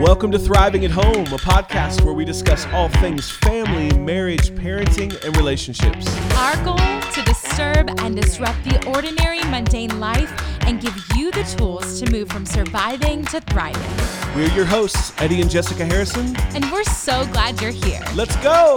Welcome to Thriving at Home, a podcast where we discuss all things family, marriage, parenting, and relationships. Our goal to disturb and disrupt the ordinary, mundane life and give you the tools to move from surviving to thriving. We're your hosts, Eddie and Jessica Harrison. And we're so glad you're here. Let's go!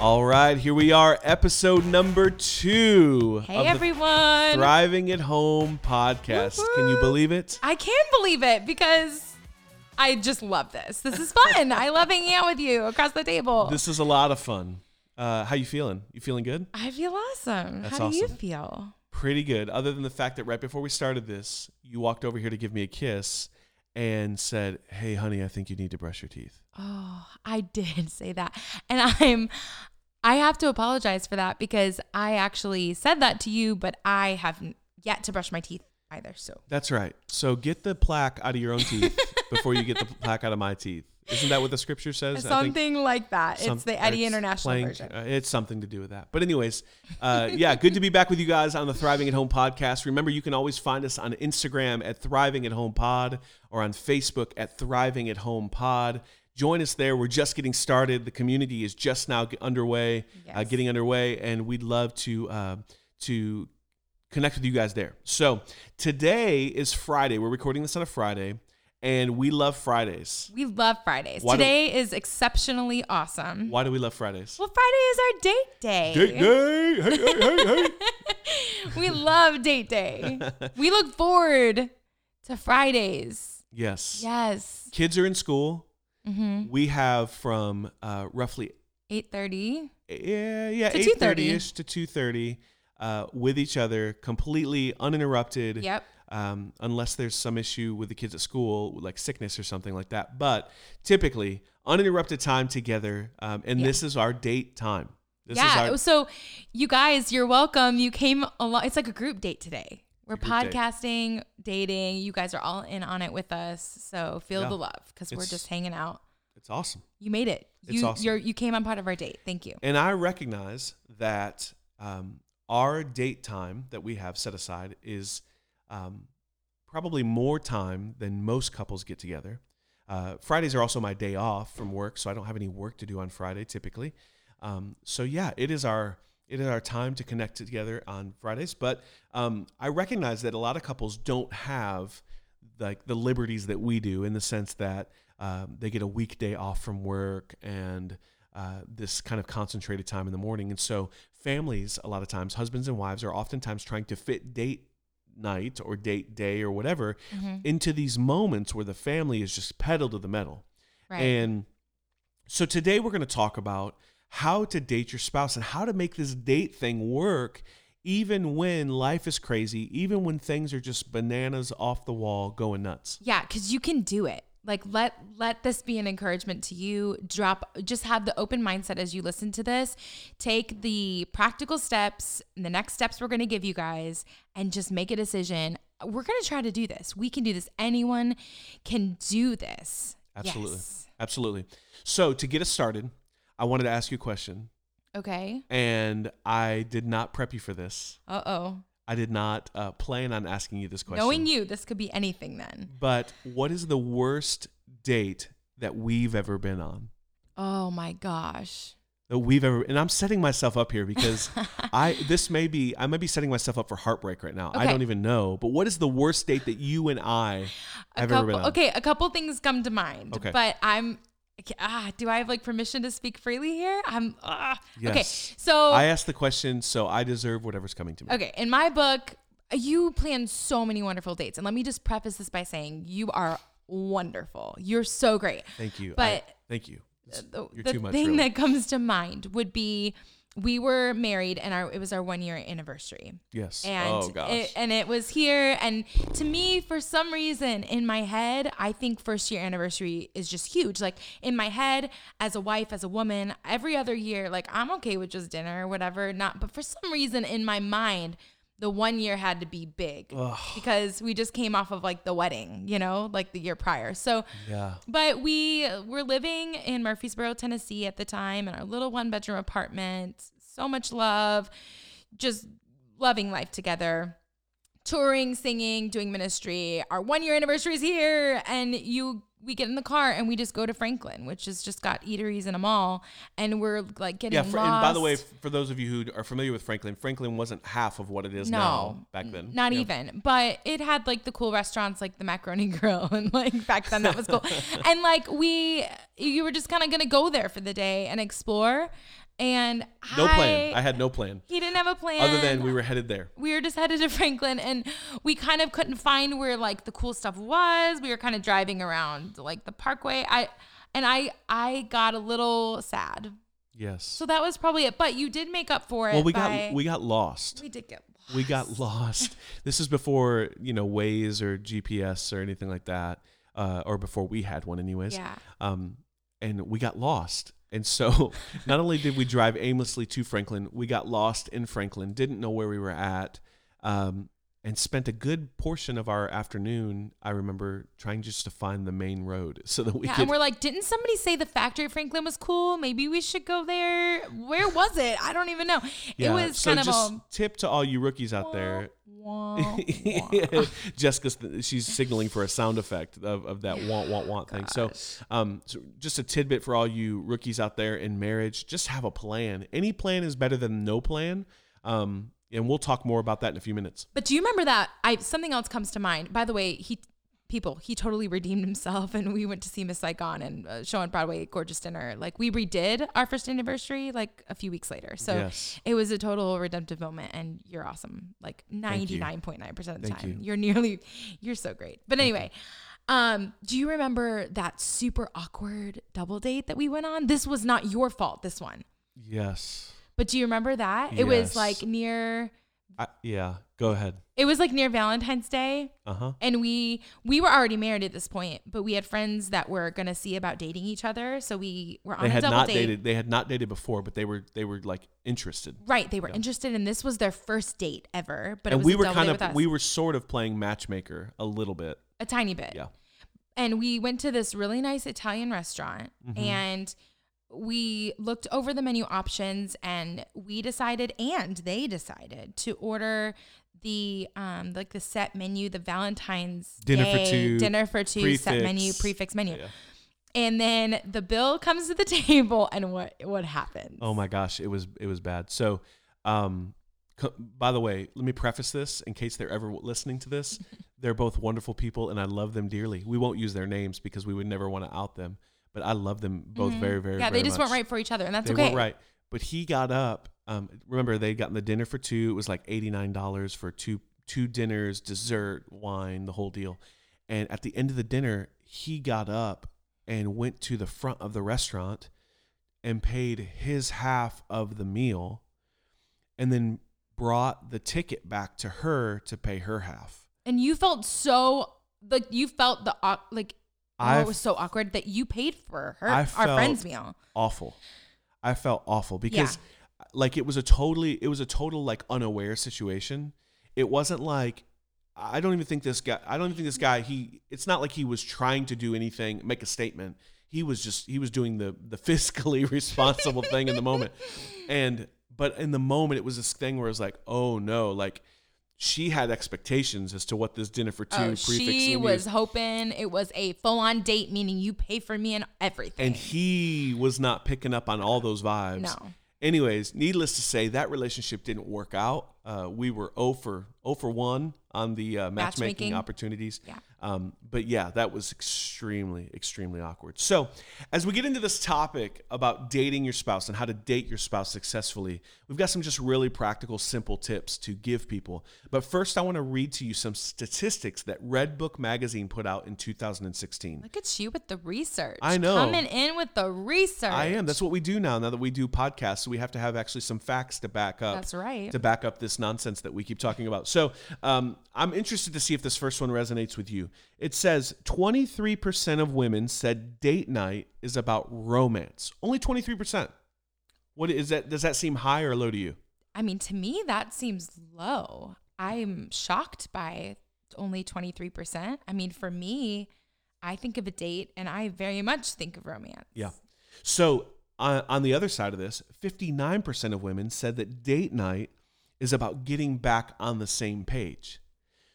All right, here we are, episode number two Hey everyone. Thriving at Home podcast. Can you believe it? I can believe it because I just love this. This is fun. I love hanging out with you across the table. This is a lot of fun. Uh, how you feeling? You feeling good? I feel awesome. That's How do you feel? Pretty good. Other than the fact that right before we started this, you walked over here to give me a kiss and said, "Hey, honey, I think you need to brush your teeth." Oh, I did say that. And I'm I have to apologize for that because I actually said that to you, but I haven't yet to brush my teeth either. So That's right. So get the plaque out of your own teeth before you get the plaque out of my teeth. Isn't that what the scripture says? I think something like that. some- it's the Eddie it's International playing- version. uh, it's something to do with that. But anyways, uh, yeah, good to be back with you guys on the Thriving at Home podcast. Remember, you can always find us on Instagram at Thriving at Home Pod or on Facebook at Thriving at Home Pod. Join us there. We're just getting started. The community is just now underway, uh, getting underway, and we'd love to uh, to connect with you guys there. So today is Friday. We're recording this on a Friday, and we love Fridays. we love Fridays. Why do- Today is exceptionally awesome. Why do we love Fridays? Well, Friday is our date day. Date day. Hey, hey, hey, hey. we love date day. we look forward to Fridays. Yes. Yes. Kids are in school. Mm-hmm. We have from uh, roughly 8:30. yeah yeah 8.30-ish To 2:30. Thirty ish to two thirty uh, with each other, completely uninterrupted. Yep. Um, unless there's some issue with the kids at school, like sickness or something like that. But typically, uninterrupted time together, um, and Yeah. this is our date time. This yeah. is our, so, you guys, you're welcome. You came along. It's like a group date today. We're group date. podcasting, dating. You guys are all in on it with us. So feel Yeah. the love because we're just hanging out. it's awesome. You made it. It's You awesome. you're, you came on part of our date. Thank you. And I recognize that um, our date time that we have set aside is um, probably more time than most couples get together. Uh, Fridays are also my day off from work, so I don't have any work to do on Friday typically. Um, so yeah, it is our it is our time to connect together on Fridays. But um, I recognize that a lot of couples don't have like the liberties that we do in the sense that um, they get a weekday off from work and uh, this kind of concentrated time in the morning. And so families, a lot of times, husbands and wives are oftentimes trying to fit date night or date day or whatever Mhm. into these moments where the family is just pedal to the metal. Right. And so today we're going to talk about how to date your spouse and how to make this date thing work even when life is crazy, even when things are just bananas off the wall going nuts. Yeah, because you can do it. Like let let this be an encouragement to you. Drop just have the open mindset as you listen to this. Take the practical steps and the next steps we're gonna give you guys and just make a decision. We're gonna try to do this. We can do this. Anyone can do this. Absolutely. Yes. Absolutely. So to get us started, I wanted to ask you a question, Okay. and I did not prep you for this. Uh oh. I did not uh, plan on asking you this question. Knowing you, this could be anything then. But what is the worst date that we've ever been on? Oh my gosh. That we've ever and I'm setting myself up here because I this may be I might be setting myself up for heartbreak right now. I don't even know. But what is the worst date that you and I have couple, ever been on? okay, a couple things come to mind. Okay. But I'm ah, do I have like permission to speak freely here? I'm ah. Okay. So I asked the question, so I deserve whatever's coming to me. Okay, in my book, you plan so many wonderful dates. And let me just preface this by saying you are wonderful. You're so great. Thank you. I- But thank you. It's- the, You're the too much. thing really. that comes to mind would be we were married and our it was our one year anniversary. yes. And oh gosh. it, and it was here and to me for some reason in my head I think first year anniversary is just huge. Like in my head as a wife as a woman every other year like I'm okay with just dinner or whatever not but for some reason in my mind the one year had to be big Ugh. because we just came off of like the wedding, you know, like the year prior. So, Yeah. but we were living in Murfreesboro, Tennessee at the time in our little one bedroom apartment. So much love, just loving life together. Touring, singing, doing ministry. Our one year anniversary is here, and you we get in the car and we just go to Franklin, which has just got eateries in a mall, and we're like getting Yeah, lost. fr- and by the way, for those of you who are familiar with Franklin, Franklin wasn't half of what it is No, now back then. Not Yeah. even. But it had like the cool restaurants like the Macaroni Grill and like back then that was cool. and like we you were just kind of going to go there for the day and explore and No I, plan. I had no plan he didn't have a plan other than we were headed there. we were just headed to Franklin and we kind of couldn't find where like the cool stuff was. We were kind of driving around like the parkway. I and I I got a little sad. Yes. So that was probably it. But you did make up for it. well, we by- got we got lost. we did get lost. we got lost. This is before you know Waze or GPS or anything like that, uh, or before we had one, anyways. Yeah. Um, and we got lost. And so, not only did we drive aimlessly to Franklin, we got lost in Franklin, didn't know where we were at, um, and spent a good portion of our afternoon. I remember trying just to find the main road so that we Yeah, could. and we're like, didn't somebody say the factory at Franklin was cool? Maybe we should go there. Where was it? I don't even know. yeah. It was so kind of just a tip to all you rookies out there. Wah, wah. Jessica's she's signaling for a sound effect of, of that want want want thing. So, um, so just a tidbit for all you rookies out there in marriage: just have a plan. Any plan is better than no plan. Um, and we'll talk more about that in a few minutes. But do you remember that? I something else comes to mind. By the way, he people he totally redeemed himself, and we went to see Miss Saigon and uh, show on Broadway, gorgeous dinner. Like we redid our first anniversary like a few weeks later. So Yes. it was a total redemptive moment, and you're awesome. Like ninety nine point nine percent of the Thank time, you. are nearly you're so great. But anyway. Um, do you remember that super awkward double date that we went on? This was not your fault, this one. Yes. But do you remember that? It Yes. was like near I, yeah. Go ahead. it was like near Valentine's Day Uh huh. and we we were already married at this point, but we had friends that were gonna see about dating each other, so we were on They a had double not date. dated. They had not dated before, but they were they were like interested. Right, they were interested, and this was their first date ever. But it and we were kind of we were sort of playing matchmaker a little bit. a tiny bit. Yeah. And we went to this really nice Italian restaurant, Mm-hmm. and we looked over the menu options, and we decided, and they decided to order the um like the set menu, the Valentine's Dinner for two, dinner for two set menu, prix fixe. prefix menu. Yeah. And then the bill comes to the table, and what what happens? Oh my gosh, it was it was bad. So, um, co- by the way, let me preface this in case they're ever listening to this. they're both wonderful people, and I love them dearly. We won't use their names because we would never want to out them, but I love them both very, very. Mm-hmm. yeah, very they just much. weren't right for each other, and that's They okay. weren't right. But he got up. Um, remember they'd gotten the dinner for two. It was like eighty nine dollars for two two dinners, dessert, wine, the whole deal. And at the end of the dinner, he got up and went to the front of the restaurant and paid his half of the meal, and then brought the ticket back to her to pay her half. And you felt so like you felt the like oh, I it was so awkward that you paid for her I our friend's meal. awful. I felt awful because like it was a totally it was a total like unaware situation. It wasn't like I don't even think this guy I don't even think this guy he it's not like he was trying to do anything, make a statement. He was just he was doing the the fiscally responsible thing in the moment. And but in the moment it was this thing where it was like, "Oh no, like she had expectations as to what this dinner for two Oh, prix fixe she was hoping it was a full on date, meaning you pay for me and everything. and he was not picking up on all those vibes. No. Anyways, needless to say, that relationship didn't work out. Uh, we were 0 for 0 for 1 on the uh, matchmaking, Matchmaking. opportunities. Yeah. Um, but yeah, that was extremely, extremely awkward. So, as we get into this topic about dating your spouse and how to date your spouse successfully, we've got some just really practical, simple tips to give people. But first, I want to read to you some statistics that Redbook Magazine put out in 2016. Look at you with the research. I know. Coming in with the research. I am. That's what we do now. Now that we do podcasts, so we have to have actually some facts to back up. That's right. To back up this nonsense that we keep talking about. So um, I'm interested to see if this first one resonates with you. It says 23% of women said date night is about romance. Only 23%. What is that? Does that seem high or low to you? I mean, to me, that seems low. I'm shocked by only 23%. I mean, for me, I think of a date and I very much think of romance. Yeah. So uh, on the other side of this, 59% of women said that date night is about getting back on the same page.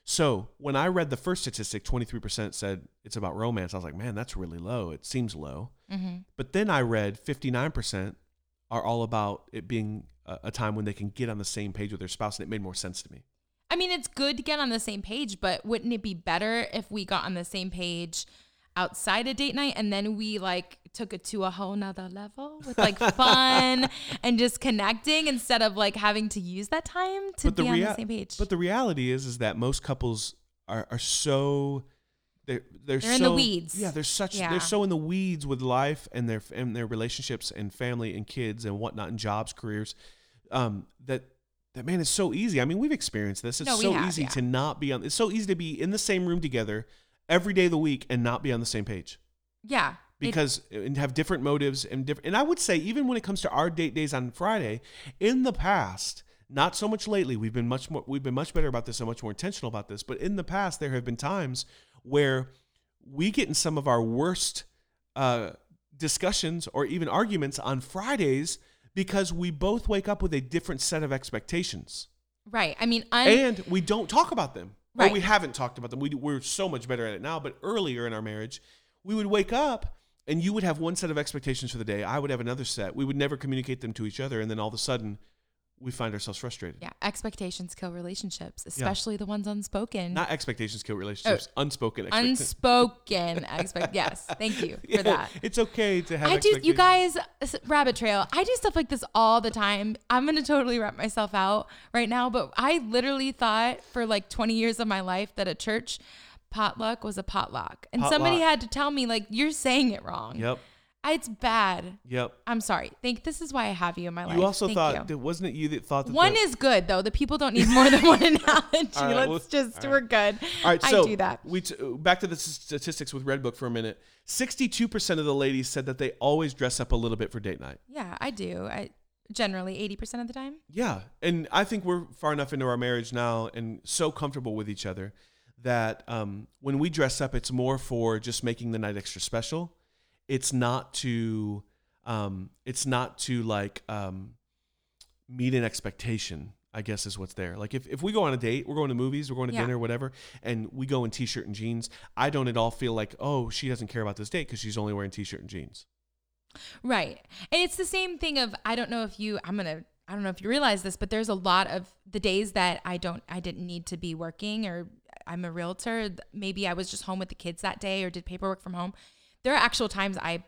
So when I read the first statistic, 23% said it's about romance. I was like, man, that's really low. It seems low. Mm-hmm. But then I read 59% are all about it being a, a time when they can get on the same page with their spouse. And it made more sense to me. I mean, it's good to get on the same page, but wouldn't it be better if we got on the same page outside of date night and then we like took it to a whole nother level with like fun and just connecting instead of like having to use that time to But the be on the same page. But the reality is, is that most couples are, are so they're they're, They're in the weeds. Yeah, they're such Yeah. they're so in the weeds with life and their and their relationships and family and kids and whatnot and jobs, careers. Um, that that man is so easy. I mean, we've experienced this. It's No, so have, easy yeah. to not be on. It's so easy to be in the same room together every day of the week and not be on the same page yeah. it- because and have different motives and different. And I would say even when it comes to our date days on Friday, in the past, not so much lately, we've been much more we've been much better about this and much more intentional about this. But in the past, there have been times where we get in some of our worst uh, discussions or even arguments on Fridays because we both wake up with a different set of expectations right. I mean, un- and we don't talk about them. Right. we haven't talked about them. We, we're so much better at it now. But earlier in our marriage, we would wake up and you would have one set of expectations for the day. I would have another set. We would never communicate them to each other. And then all of a sudden, we find ourselves frustrated. yeah, expectations kill relationships, especially the ones unspoken. Not expectations kill relationships, oh, unspoken expectations. unspoken expect yes thank you for that It's okay to have I do, you guys, rabbit trail. I do stuff like this all the time. I'm gonna totally wrap myself out right now, but I literally thought for like 20 years of my life that a church potluck was a potluck, and somebody had to tell me like you're saying it wrong. Yep. It's bad. Yep. I'm sorry. Think this is why I have you in my life. You also Thank thought, you. that wasn't it you that thought that one the- is good though. The people don't need more than one analogy. Right, Let's well, just all we're good. All right, so I do that. We t- back to the statistics with Redbook for a minute. Sixty-two percent of the ladies said that they always dress up a little bit for date night. Yeah, I do. I generally 80% of the time. Yeah, and I think we're far enough into our marriage now and so comfortable with each other that um, when we dress up, it's more for just making the night extra special. It's not to, um, it's not to like um, meet an expectation. I guess is what's there. Like if, if we go on a date, we're going to movies, we're going to Yeah. dinner, whatever, and we go in t-shirt and jeans. I don't at all feel like, oh, she doesn't care about this date because she's only wearing t-shirt and jeans. Right. And it's the same thing of I don't know if you I'm to I don't know if you realize this, but there's a lot of the days that I don't I didn't need to be working or I'm a realtor, maybe I was just home with the kids that day or did paperwork from home. There are actual times I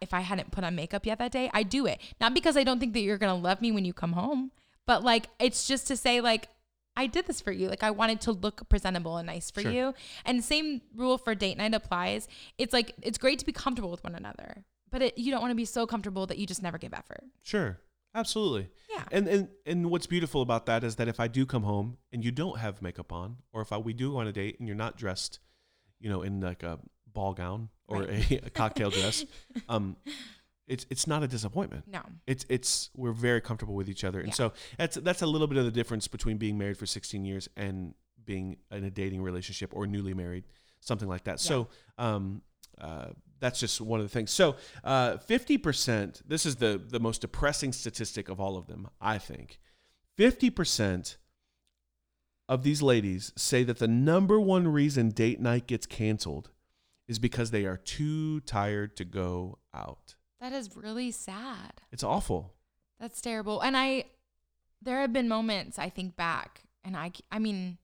if I hadn't put on makeup yet that day, I do it. Not because I don't think that you're going to love me when you come home, but like it's just to say like I did this for you. Like I wanted to look presentable and nice for Sure. you. And same rule for date night applies. It's like it's great to be comfortable with one another, but it, you don't want to be so comfortable that you just never give effort. Sure, absolutely. Yeah. And and and what's beautiful about that is that if I do come home and you don't have makeup on, or if I, we do go on a date and you're not dressed, you know, in like a ball gown or a, a cocktail dress, um, it's it's not a disappointment. No. It's it's we're very comfortable with each other, and Yeah. so that's that's a little bit of the difference between being married for 16 years and being in a dating relationship or newly married, something like that. So um, uh, that's just one of the things. So uh, 50%. This is the the most depressing statistic of all of them, I think. 50% of these ladies say that the number one reason date night gets canceled is because they are too tired to go out. That is really sad. It's awful. That's terrible. And I, there have been moments I think back, and I, I mean,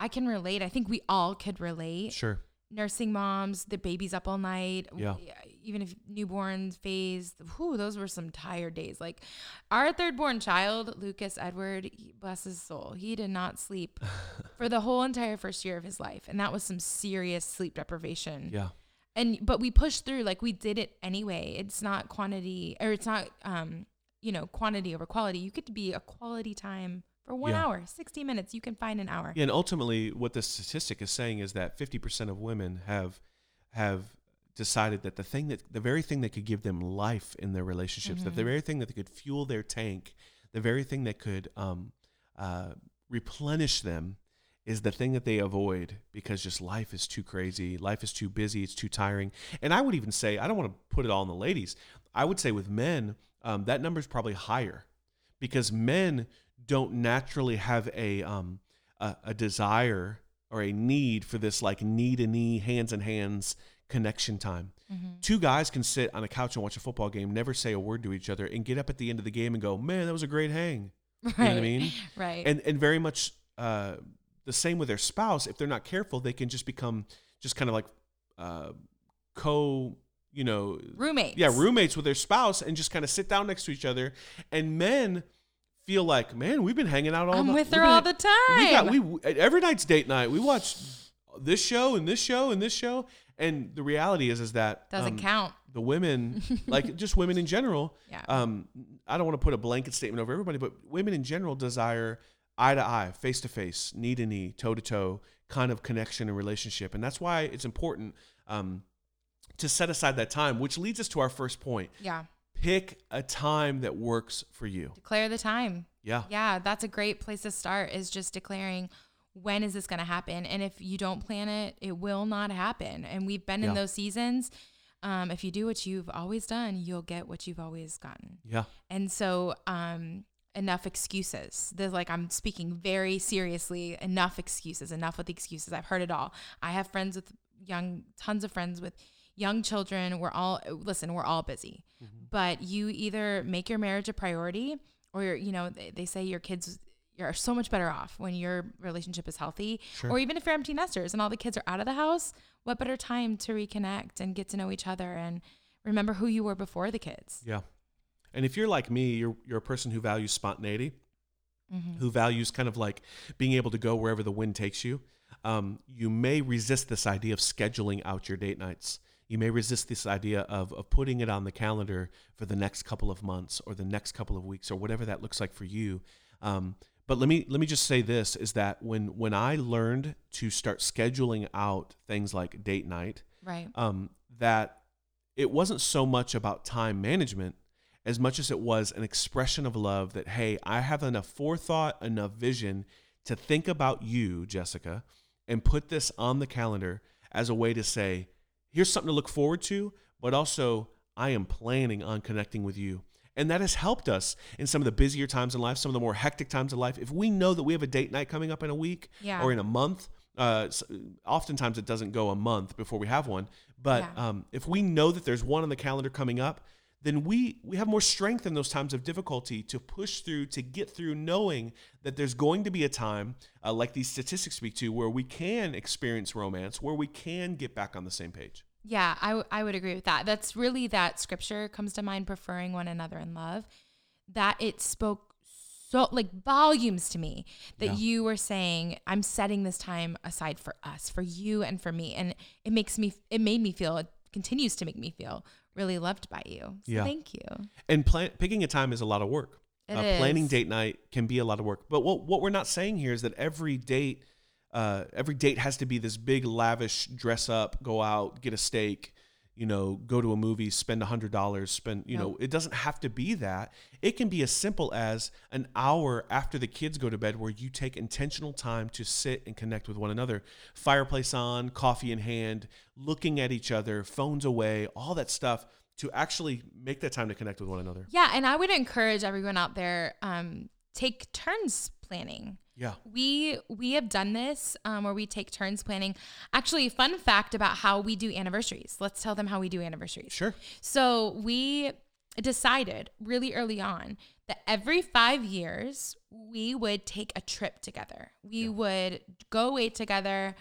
I can relate. I think we all could relate. Sure. Nursing moms, the babies up all night. Yeah. Even if newborn phase, whew, those were some tired days. Like our third born child, Lucas Edward, bless his soul, he did not sleep for the whole entire first year of his life, and that was some serious sleep deprivation Yeah. and but we pushed through like we did it anyway it's not quantity or it's not um you know quantity over quality you get to be a quality time for one Yeah. hour 60 minutes you can find an hour Yeah, and ultimately, what the statistic is saying is that 50% of women have have decided that the thing that the very thing that could give them life in their relationships, that the Mhm. very thing that could fuel their tank, the very thing that could um, uh, replenish them is the thing that they avoid because just life is too crazy, life is too busy, it's too tiring. And I would even say, I don't want to put it all on the ladies. I would say with men, um, that number is probably higher because men don't naturally have a um, a, a desire or a need for this like knee to knee, hands in hands connection time. Mm-hmm. Two guys can sit on a couch and watch a football game, never say a word to each other, and get up at the end of the game and go, "Man, that was a great hang." Right. You know what I mean? Right. And and very much uh, the same with their spouse. If they're not careful, they can just become just kind of like uh, co, you know, roommates. yeah, roommates with their spouse, and just kind of sit down next to each other. And men feel like, man, we've been hanging out all. I'm night. with her been- all the time. we got we every night's date night. We watch this show and this show and this show. And the reality is, is that Doesn't um, count. the women, like just women in general. Yeah. Um, I don't want to put a blanket statement over everybody, but women in general desire eye to eye, face to face, knee to knee, toe to toe kind of connection and relationship, and that's why it's important um, to set aside that time. Which leads us to our first point: Yeah. pick a time that works for you. Declare the time. Yeah. Yeah, that's a great place to start is just declaring when is this going to happen? And if you don't plan it, it will not happen. And we've been in those seasons. Um, if you do what you've always done, you'll get what you've always gotten. Yeah. And so, um, enough excuses. There's like I'm speaking very seriously. Enough excuses. Enough with the excuses. I've heard it all. I have friends with young, tons of friends with young children. We're all listen. We're all busy, but you either make your marriage a priority, or you're, you know they, they say your kids. You're so much better off when your relationship is healthy, Sure. or even if you're empty nesters and all the kids are out of the house. What better time to reconnect and get to know each other and remember who you were before the kids? Yeah. And if you're like me, you're you're a person who values spontaneity, Mm-hmm. who values kind of like being able to go wherever the wind takes you. Um, you may resist this idea of scheduling out your date nights. You may resist this idea of, of putting it on the calendar for the next couple of months or the next couple of weeks or whatever that looks like for you. Um, but let me let me just say this: is that when when I learned to start scheduling out things like date night, Right. um, that it wasn't so much about time management as much as it was an expression of love that, hey, I have enough forethought, enough vision to think about you, Jessica, and put this on the calendar as a way to say, here's something to look forward to, but also I am planning on connecting with you. And that has helped us in some of the busier times in life, some of the more hectic times in life. If we know that we have a date night coming up in a week Yeah. or in a month, uh, oftentimes it doesn't go a month before we have one. But Yeah. um, if we know that there's one on the calendar coming up, then we we have more strength in those times of difficulty to push through, to get through, knowing that there's going to be a time, uh, like these statistics speak to, where we can experience romance, where we can get back on the same page. Yeah, I, w- I would agree with that. That's really that scripture comes to mind, preferring one another in love. That it spoke so like volumes to me that Yeah. you were saying, I'm setting this time aside for us, for you and for me. And it makes me, it made me feel, it continues to make me feel really loved by you. So Yeah. thank you. And plan- picking a time is a lot of work. It uh, Planning date night can be a lot of work. But what what we're not saying here is that every date, uh, every date has to be this big lavish dress up, go out, get a steak, you know, go to a movie, spend a hundred dollars, spend you know, it doesn't have to be that. It can be as simple as an hour after the kids go to bed where you take intentional time to sit and connect with one another. Fireplace on, coffee in hand, looking at each other, phones away, all that stuff to actually make that time to connect with one another. Yeah. And I would encourage everyone out there, um, take turns planning. Yeah. We we have done this um, where we take turns planning. Actually, fun fact about how we do anniversaries. Let's tell them how we do anniversaries. Sure. So we decided really early on that every five years we would take a trip together. We would go away together.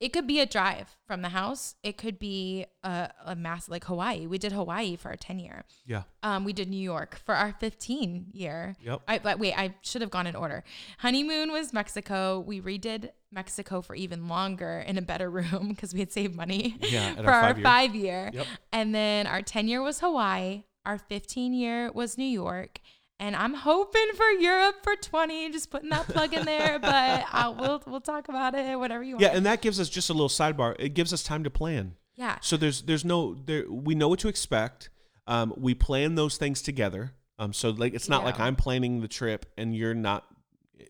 It could be a drive from the house. It could be a, a mass like Hawaii. We did Hawaii for our 10 year. Yeah. Um, we did New York for our 15 year. Yep. I, but wait, I should have gone in order. Honeymoon was Mexico. We redid Mexico for even longer in a better room because we had saved money Yeah, for our our five-year. five year. Yep. And then our 10 year was Hawaii. Our 15 year was New York. And I'm hoping for Europe for 20. Just putting that plug in there, but I, we'll we'll talk about it. Whatever you want. Yeah, and that gives us just a little sidebar. It gives us time to plan. yeah. So there's there's no there we know what to expect. Um, we plan those things together. Um, so like it's not like I'm planning the trip and you're not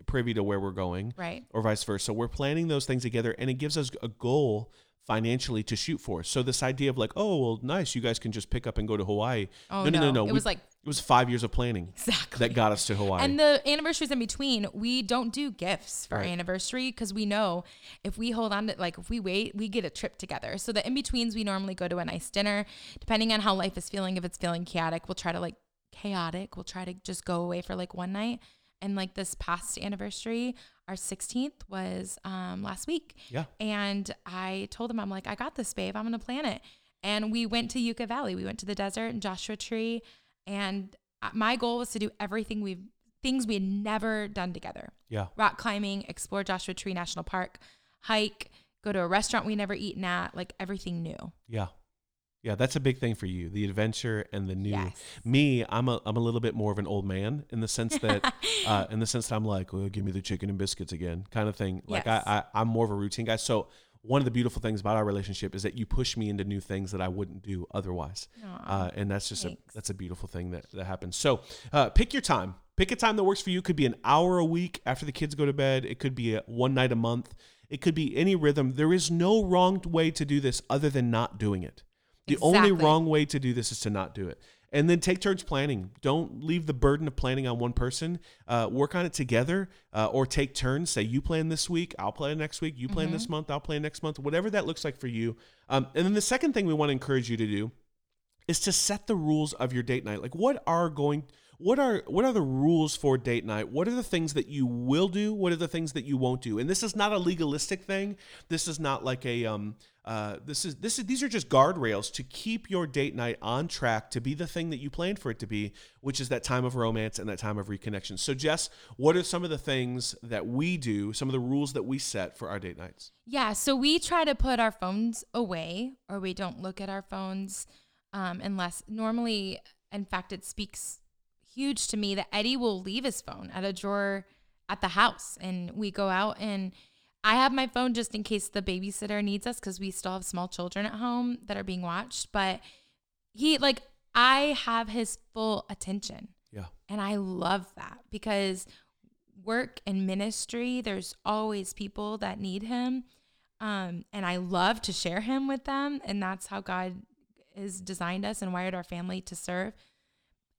privy to where we're going, Right. or vice versa. So we're planning those things together, and it gives us a goal financially to shoot for. So this idea of like, oh well, nice, you guys can just pick up and go to Hawaii. Oh no, no, no, no. It We- was like it was five years of planning exactly that got us to Hawaii. And the anniversaries in between, we don't do gifts for our anniversary because we know if we hold on to like if we wait, we get a trip together. So the in betweens, we normally go to a nice dinner. Depending on how life is feeling, if it's feeling chaotic, we'll try to like chaotic. We'll try to just go away for like one night. And like this past anniversary, our 16th was um, last week. yeah, And I told him, I'm like, I got this, babe. I'm going to plan it. And we went to Yucca Valley. We went to the desert and Joshua Tree. And uh, my goal was to do everything we've, things we had never done together yeah, rock climbing, explore Joshua Tree National Park, hike, go to a restaurant we never eaten at, like everything new. yeah, yeah. That's a big thing for you, the adventure and the new. Yes. Me, I'm a I'm a little bit more of an old man in the sense that uh, in the sense that I'm like, well, give me the chicken and biscuits again, kind of thing. Like Yes. I, I I'm more of a routine guy. So one of the beautiful things about our relationship is that you push me into new things that I wouldn't do otherwise. Uh, and that's just a, that's a beautiful thing that, that happens. So uh, pick your time. Pick a time that works for you. It could be an hour a week after the kids go to bed. It could be a, one night a month. It could be any rhythm. There is no wrong way to do this other than not doing it. The only wrong way to do this is to not do it. And then take turns planning. Don't leave the burden of planning on one person. Uh, work on it together uh, or take turns. Say, you plan this week, I'll plan next week. You plan Mm-hmm. this month, I'll plan next month. Whatever that looks like for you. Um, and then the second thing we want to encourage you to do is to set the rules of your date night. Like what are going what are what are the rules for date night? What are the things that you will do? What are the things that you won't do? And this is not a legalistic thing. This is not like a um uh this is this is these are just guardrails to keep your date night on track to be the thing that you planned for it to be, which is that time of romance and that time of reconnection. So Jess, what are some of the things that we do, some of the rules that we set for our date nights? Yeah, so we try to put our phones away or we don't look at our phones um, unless normally, in fact, it speaks huge to me that Eddie will leave his phone at a drawer at the house and we go out and I have my phone just in case the babysitter needs us because we still have small children at home that are being watched. But he, like, I have his full attention. Yeah. And I love that because work and ministry, there's always people that need him. Um, and I love to share him with them. And that's how God has designed us and wired our family to serve.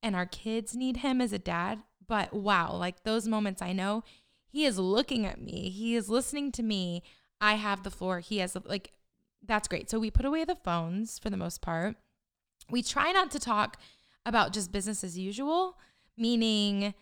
And our kids need him as a dad. But wow, like those moments, I know he is looking at me, he is listening to me. I have the floor. He has, like, that's great. So we put away the phones for the most part. We try not to talk about just business as usual, meaning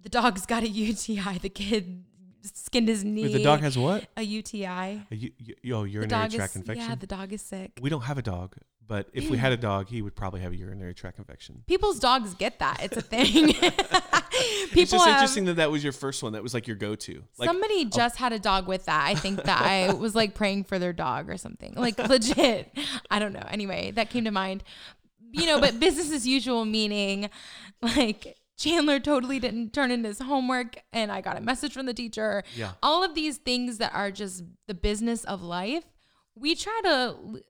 the dog's got a UTI, the kid skinned his knee. Wait, the dog has what? a UTI. A u- oh, The urinary tract is infection. yeah, the dog is sick. We don't have a dog, but if we mm. had a dog, he would probably have a urinary tract infection. People's dogs get that. It's a thing. it's just have, interesting that that was your first one. That was like your go-to. Like, Somebody just had a dog with that. I think that I was like praying for their dog or something. Like legit. I don't know. Anyway, that came to mind. You know, but business as usual meaning like Chandler totally didn't turn in his homework and I got a message from the teacher. Yeah. All of these things that are just the business of life. We try to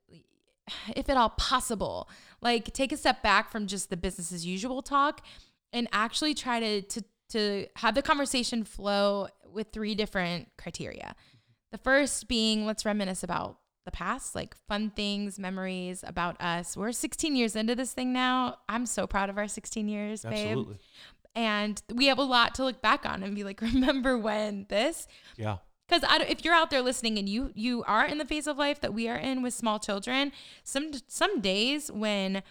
if at all possible, like take a step back from just the business as usual talk and actually try to to to have the conversation flow with three different criteria. The first being let's reminisce about the past, like fun things, memories about us. We're 16 years into this thing now. I'm so proud of our 16 years, babe. absolutely. And we have a lot to look back on and be like, remember when this? Yeah. Because if you're out there listening and you you are in the phase of life that we are in with small children, some some days when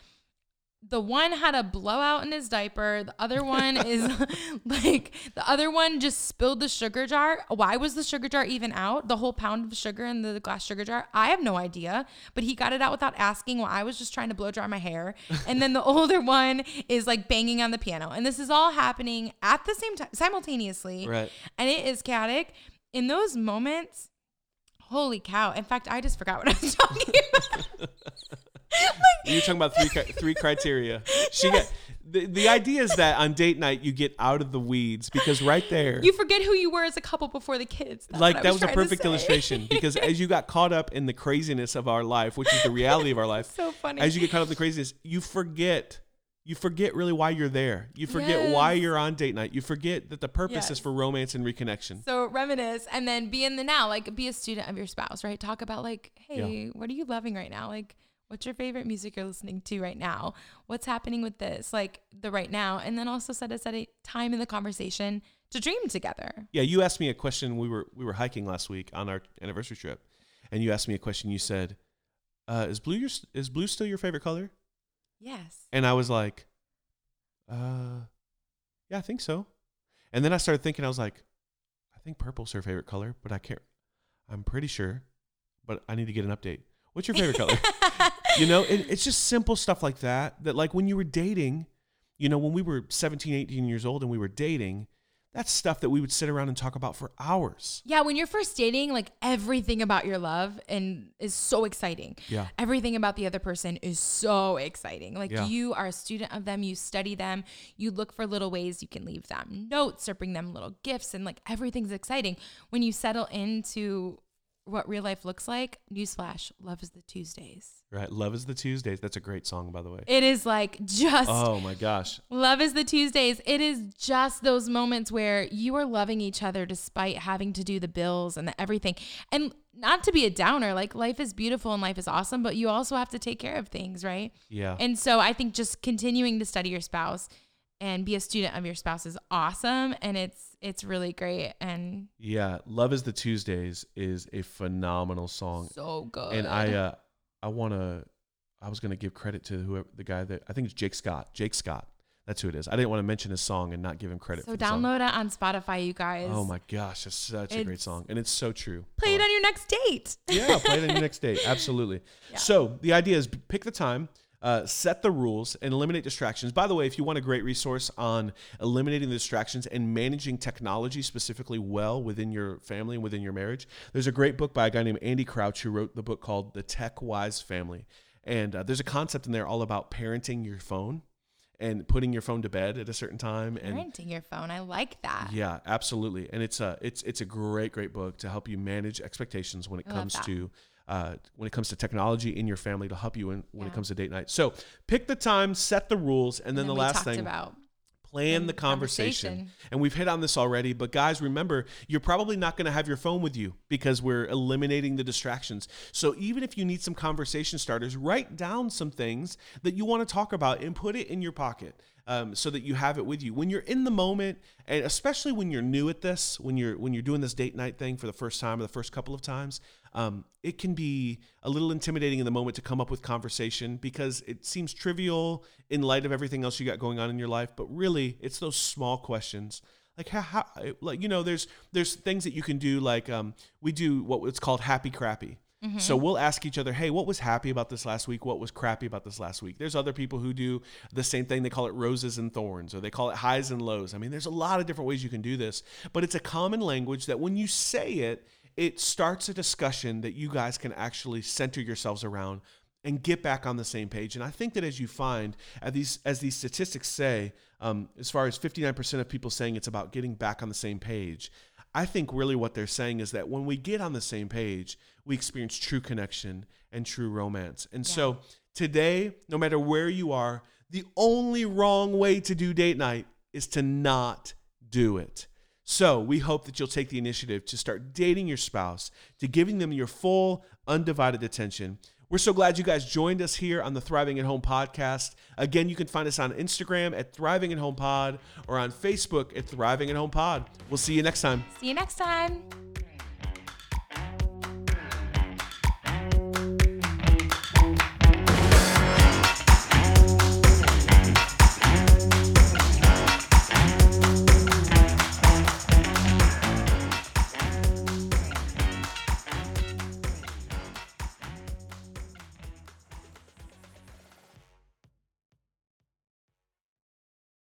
the one had a blowout in his diaper, the other one is like the other one just spilled the sugar jar. Why was the sugar jar even out? The whole pound of sugar in the glass sugar jar. I have no idea, but he got it out without asking while I was just trying to blow dry my hair. And then the older one is like banging on the piano. And this is all happening at the same time simultaneously Right. and it is chaotic. In those moments, holy cow! In fact, I just forgot what I was talking about. You're talking about three three criteria. She got the, the idea is that on date night you get out of the weeds because right there you forget who you were as a couple before the kids. That's like what that was a perfect illustration because as you got caught up in the craziness of our life, which is the reality of our life, so funny. as you get caught up in the craziness, you forget you forget really why you're there. You forget why you're on date night. You forget that the purpose is for romance and reconnection. So reminisce and then be in the now, like be a student of your spouse, right? Talk about like, hey, what are you loving right now? Like, what's your favorite music you're listening to right now? What's happening with this? Like the right now. And then also set aside a time in the conversation to dream together. Yeah, you asked me a question. We were we were hiking last week on our anniversary trip, and you asked me a question. You said, uh, "Is blue your is blue still your favorite color?" Yes. And I was like, "Uh, yeah, I think so." And then I started thinking. I was like, "I think purple's her favorite color, but I can't. I'm pretty sure, but I need to get an update. What's your favorite color?" you know, and it's just simple stuff like that. That like when you were dating, you know, when we were 17, 18 years old and we were dating, that's stuff that we would sit around and talk about for hours. Yeah, when you're first dating, like everything about your love and is so exciting. Yeah. Everything about the other person is so exciting. Like Yeah. you are a student of them, you study them, you look for little ways you can leave them notes or bring them little gifts and like everything's exciting. When you settle into what real life looks like, newsflash, love is the Tuesdays. Right. Love is the Tuesdays. That's a great song, by the way. It is like just Oh my gosh. Love is the Tuesdays. It is just those moments where you are loving each other despite having to do the bills and the everything. And not to be a downer, like life is beautiful and life is awesome, but you also have to take care of things, right? Yeah. And so I think just continuing to study your spouse and be a student of your spouse is awesome and it's it's really great and yeah. Love is the Tuesdays is a phenomenal song. so good. And I uh I wanna I was gonna give credit to whoever the guy that I think it's Jake Scott. Jake Scott. That's who it is. I didn't want to mention his song and not give him credit so for the song. download it on Spotify, you guys. Oh my gosh, it's such a great song. And it's so true. Play it on your next date. yeah, play it on your next date. Absolutely. Yeah. So the idea is pick the time, uh, set the rules, and eliminate distractions. By the way, if you want a great resource on eliminating the distractions and managing technology specifically well within your family and within your marriage, there's a great book by a guy named Andy Crouch who wrote the book called The Tech Wise Family. And uh, there's a concept in there all about parenting your phone and putting your phone to bed at a certain time and Renting your phone. I like that. yeah, absolutely. And it's a it's it's a great great book to help you manage expectations when it I comes to uh, when it comes to technology in your family to help you in, when it comes to date night. So pick the time, set the rules, and then, the last thing about plan the conversation. conversation. And we've hit on this already, but guys, remember, you're probably not going to have your phone with you because we're eliminating the distractions. So even if you need some conversation starters, write down some things that you want to talk about and put it in your pocket. Um, so that you have it with you when you're in the moment, and especially when you're new at this, when you're when you're doing this date night thing for the first time or the first couple of times, um, it can be a little intimidating in the moment to come up with conversation because it seems trivial in light of everything else you got going on in your life. But really, it's those small questions. Like how, how like you know, there's there's things that you can do. Like um, we do what it's called happy crappy. So we'll ask each other, "Hey, what was happy about this last week? What was crappy about this last week?" There's other people who do the same thing. They call it roses and thorns, or they call it highs and lows. I mean, there's a lot of different ways you can do this, but it's a common language that when you say it, it starts a discussion that you guys can actually center yourselves around and get back on the same page. And I think that as you find, as these as these statistics say, um, as far as 59% of people saying it's about getting back on the same page, I think really what they're saying is that when we get on the same page, we experience true connection and true romance. And so today, no matter where you are, the only wrong way to do date night is to not do it. So we hope that you'll take the initiative to start dating your spouse, to giving them your full, undivided attention. We're so glad you guys joined us here on the Thriving at Home podcast. Again, you can find us on Instagram at Thriving at Home Pod or on Facebook at Thriving at Home Pod. We'll see you next time. See you next time.